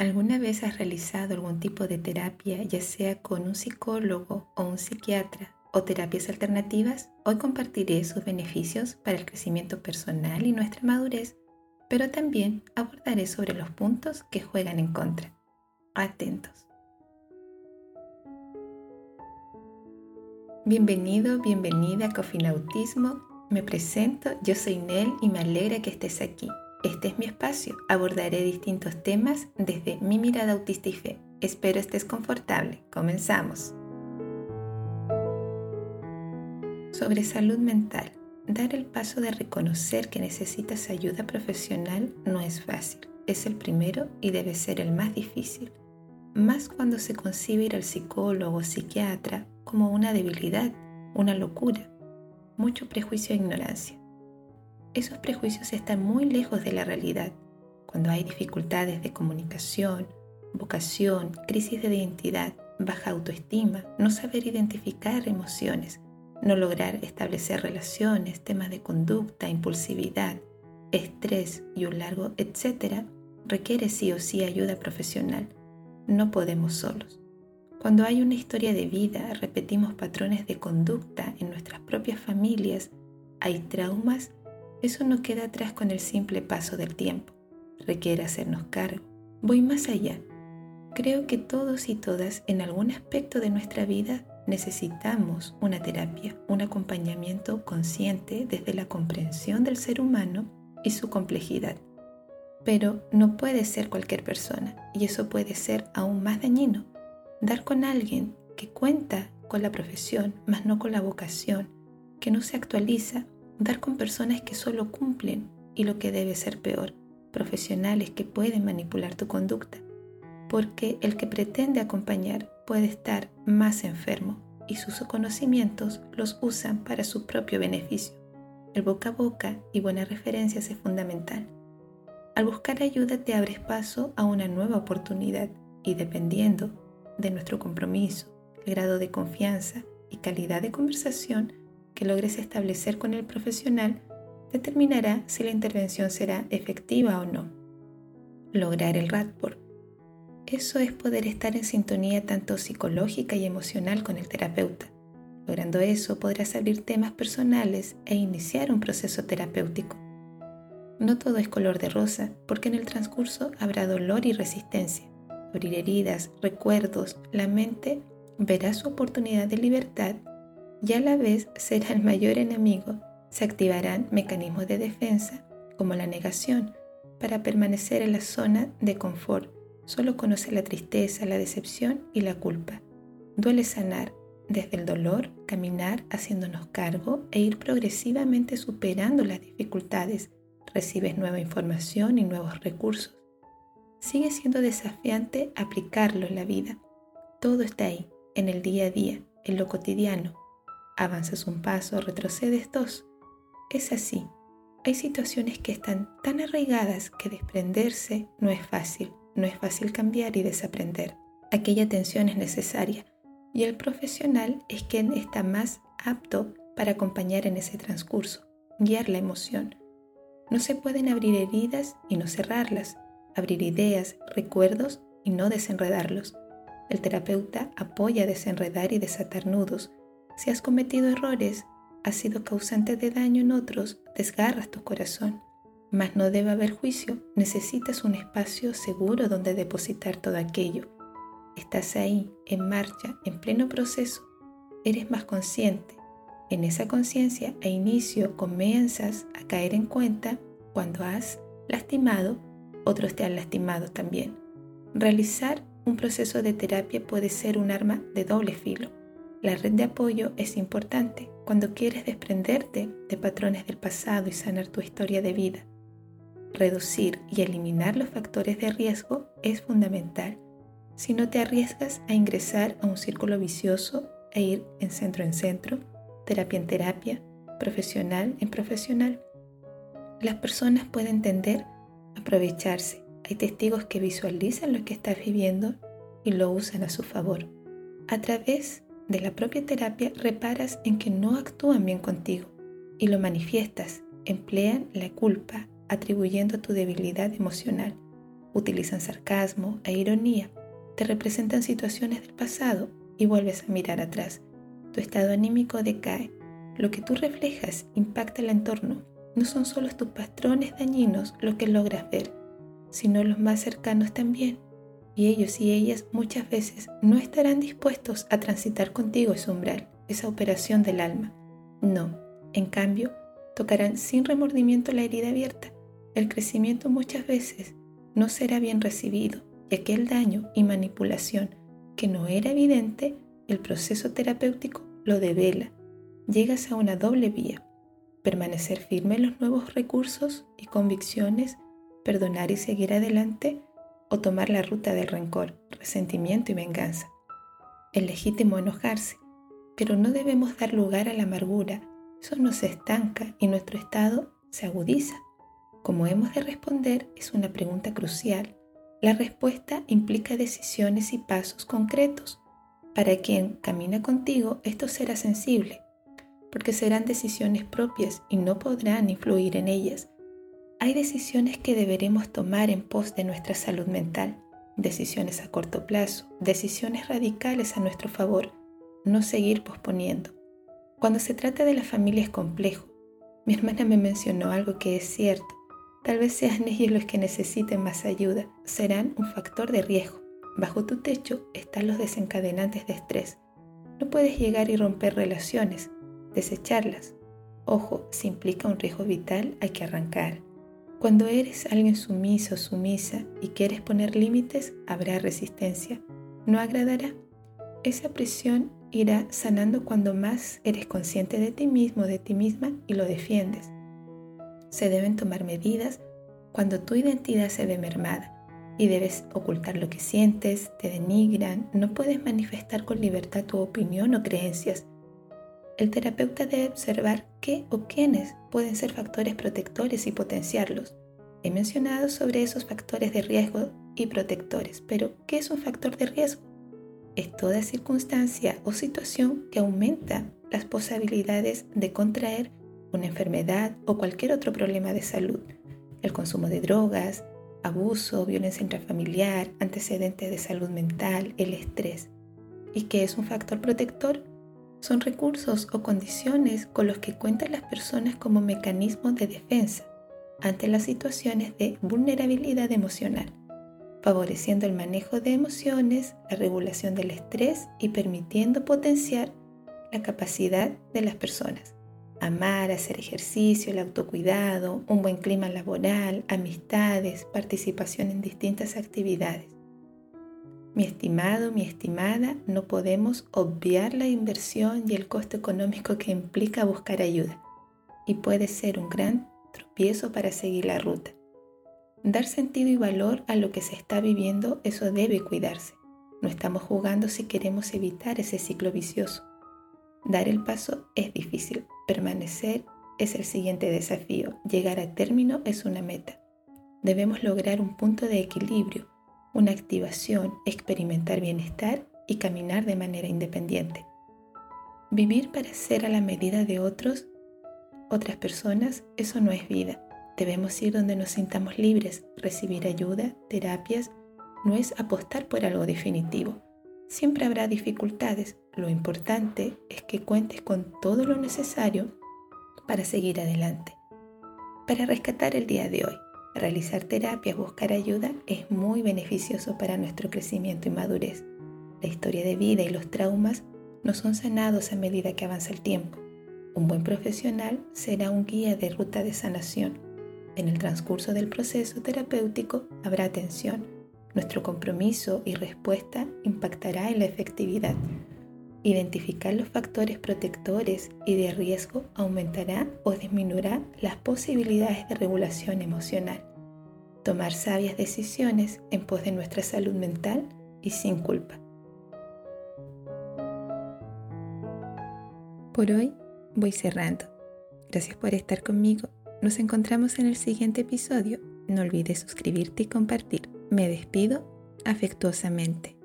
¿Alguna vez has realizado algún tipo de terapia, ya sea con un psicólogo o un psiquiatra o terapias alternativas? Hoy compartiré sus beneficios para el crecimiento personal y nuestra madurez, pero también abordaré sobre los puntos que juegan en contra. Atentos. Bienvenido, bienvenida a Cofinautismo. Me presento, yo soy Nel y me alegra que estés aquí. Este es mi espacio. Abordaré distintos temas desde mi mirada autista y fe. Espero estés confortable. Comenzamos. Sobre salud mental. Dar el paso de reconocer que necesitas ayuda profesional no es fácil. Es el primero y debe ser el más difícil. Más cuando se concibe ir al psicólogo o psiquiatra como una debilidad, una locura, mucho prejuicio e ignorancia esos prejuicios están muy lejos de la realidad. Cuando hay dificultades de comunicación, vocación, crisis de identidad, baja autoestima, no saber identificar emociones, no lograr establecer relaciones, temas de conducta, impulsividad, estrés y un largo etcétera, requiere sí o sí ayuda profesional. No podemos solos. Cuando hay una historia de vida, repetimos patrones de conducta en nuestras propias familias, hay traumas eso no queda atrás con el simple paso del tiempo. Requiere hacernos cargo. Voy más allá. Creo que todos y todas en algún aspecto de nuestra vida necesitamos una terapia, un acompañamiento consciente desde la comprensión del ser humano y su complejidad. Pero no puede ser cualquier persona y eso puede ser aún más dañino. Dar con alguien que cuenta con la profesión, mas no con la vocación, que no se actualiza dar con personas que solo cumplen y lo que debe ser peor, profesionales que pueden manipular tu conducta, porque el que pretende acompañar puede estar más enfermo y sus conocimientos los usan para su propio beneficio. El boca a boca y buenas referencias es fundamental. Al buscar ayuda te abres paso a una nueva oportunidad y dependiendo de nuestro compromiso, grado de confianza y calidad de conversación, que logres establecer con el profesional determinará si la intervención será efectiva o no. Lograr el rapport. Eso es poder estar en sintonía tanto psicológica y emocional con el terapeuta. Logrando eso podrás abrir temas personales e iniciar un proceso terapéutico. No todo es color de rosa, porque en el transcurso habrá dolor y resistencia. Abrir heridas, recuerdos, la mente verá su oportunidad de libertad y a la vez será el mayor enemigo, se activarán mecanismos de defensa como la negación para permanecer en la zona de confort. Solo conoce la tristeza, la decepción y la culpa. Duele sanar desde el dolor, caminar haciéndonos cargo e ir progresivamente superando las dificultades. Recibes nueva información y nuevos recursos. Sigue siendo desafiante aplicarlo en la vida. Todo está ahí, en el día a día, en lo cotidiano, Avanzas un paso, retrocedes dos. Es así. Hay situaciones que están tan arraigadas que desprenderse no es fácil. No es fácil cambiar y desaprender. Aquella atención es necesaria y el profesional es quien está más apto para acompañar en ese transcurso, guiar la emoción. No se pueden abrir heridas y no cerrarlas, abrir ideas, recuerdos y no desenredarlos. El terapeuta apoya desenredar y desatar nudos, si has cometido errores, has sido causante de daño en otros, desgarras tu corazón. Mas no debe haber juicio, necesitas un espacio seguro donde depositar todo aquello. Estás ahí, en marcha, en pleno proceso. Eres más consciente. En esa conciencia a inicio comienzas a caer en cuenta cuando has lastimado, otros te han lastimado también. Realizar un proceso de terapia puede ser un arma de doble filo. La red de apoyo es importante cuando quieres desprenderte de patrones del pasado y sanar tu historia de vida. Reducir y eliminar los factores de riesgo es fundamental. Si no te arriesgas a ingresar a un círculo vicioso e ir en centro en centro, terapia en terapia, profesional en profesional, las personas pueden tender a aprovecharse. Hay testigos que visualizan lo que estás viviendo y lo usan a su favor. A través de la propia terapia reparas en que no actúan bien contigo y lo manifiestas, emplean la culpa atribuyendo tu debilidad emocional. utilizan sarcasmo e ironía, te representan situaciones del pasado y vuelves a mirar atrás. Tu estado anímico decae. Lo que tú reflejas impacta el entorno. No son solo tus patrones dañinos lo que logras ver, sino los más cercanos también. Y ellos y ellas muchas veces no estarán dispuestos a transitar contigo ese umbral, esa operación del alma. No, en cambio, tocarán sin remordimiento la herida abierta. El crecimiento muchas veces no será bien recibido y aquel daño y manipulación que no era evidente, el proceso terapéutico lo devela. Llegas a una doble vía. Permanecer firme en los nuevos recursos y convicciones, perdonar y seguir adelante, o tomar la ruta del rencor, resentimiento y venganza. Es legítimo enojarse, pero no debemos dar lugar a la amargura. Eso nos estanca y nuestro estado se agudiza. Como hemos de responder es una pregunta crucial. La respuesta implica decisiones y pasos concretos. Para quien camina contigo esto será sensible, porque serán decisiones propias y no podrán influir en ellas. Hay decisiones que deberemos tomar en pos de nuestra salud mental, decisiones a corto plazo, decisiones radicales a nuestro favor, no seguir posponiendo. Cuando se trata de la familia es complejo. Mi hermana me mencionó algo que es cierto. Tal vez sean ellos los que necesiten más ayuda. Serán un factor de riesgo. Bajo tu techo están los desencadenantes de estrés. No puedes llegar y romper relaciones, desecharlas. Ojo, si implica un riesgo vital hay que arrancar. Cuando eres alguien sumiso sumisa y quieres poner límites, habrá resistencia. No agradará. Esa presión irá sanando cuando más eres consciente de ti mismo, de ti misma y lo defiendes se deben tomar medidas cuando tu identidad se ve mermada y debes ocultar lo que sientes, te denigran, no puedes manifestar con libertad tu opinión o creencias. El terapeuta debe observar qué o quiénes pueden ser factores protectores y potenciarlos. He mencionado sobre esos factores de riesgo y protectores, pero ¿qué es un factor de riesgo? Es toda circunstancia o situación que aumenta las posibilidades de contraer una enfermedad o cualquier otro problema de salud, el consumo de drogas, abuso, violencia intrafamiliar, antecedentes de salud mental, el estrés. ¿Y qué es un factor protector? Son recursos o condiciones con los que cuentan las personas como mecanismos de defensa ante las situaciones de vulnerabilidad emocional, favoreciendo el manejo de emociones, la regulación del estrés y permitiendo potenciar la capacidad de las personas amar, hacer ejercicio, el autocuidado, un buen clima laboral, amistades, participación en distintas actividades. Mi estimado, mi estimada, no podemos obviar la inversión y el costo económico que implica buscar ayuda y puede ser un gran tropiezo para seguir la ruta. Dar sentido y valor a lo que se está viviendo, eso debe cuidarse. No estamos jugando si queremos evitar ese ciclo vicioso. Dar el paso es difícil, permanecer es el siguiente desafío, llegar a término es una meta. Debemos lograr un punto de equilibrio, una activación, experimentar bienestar y caminar de manera independiente. Vivir para ser a la medida de otros, otras personas, eso no es vida. Debemos ir donde nos sintamos libres, recibir ayuda, terapias, no es apostar por algo definitivo Siempre habrá dificultades. Lo importante es que cuentes con todo lo necesario para seguir adelante. Para rescatar el día de hoy, realizar terapias, buscar ayuda es muy beneficioso para nuestro crecimiento y madurez. La historia de vida y los traumas no son sanados a medida que avanza el tiempo. Un buen profesional será un guía de ruta de sanación. En el transcurso del proceso terapéutico habrá atención nuestro compromiso y respuesta impactará en la efectividad. Identificar los factores protectores y de riesgo aumentará o disminuirá las posibilidades de regulación emocional. Tomar sabias decisiones en pos de nuestra salud mental y sin culpa. Por hoy voy cerrando. Gracias por estar conmigo. Nos encontramos en el siguiente episodio. No olvides suscribirte y compartir. Me despido afectuosamente.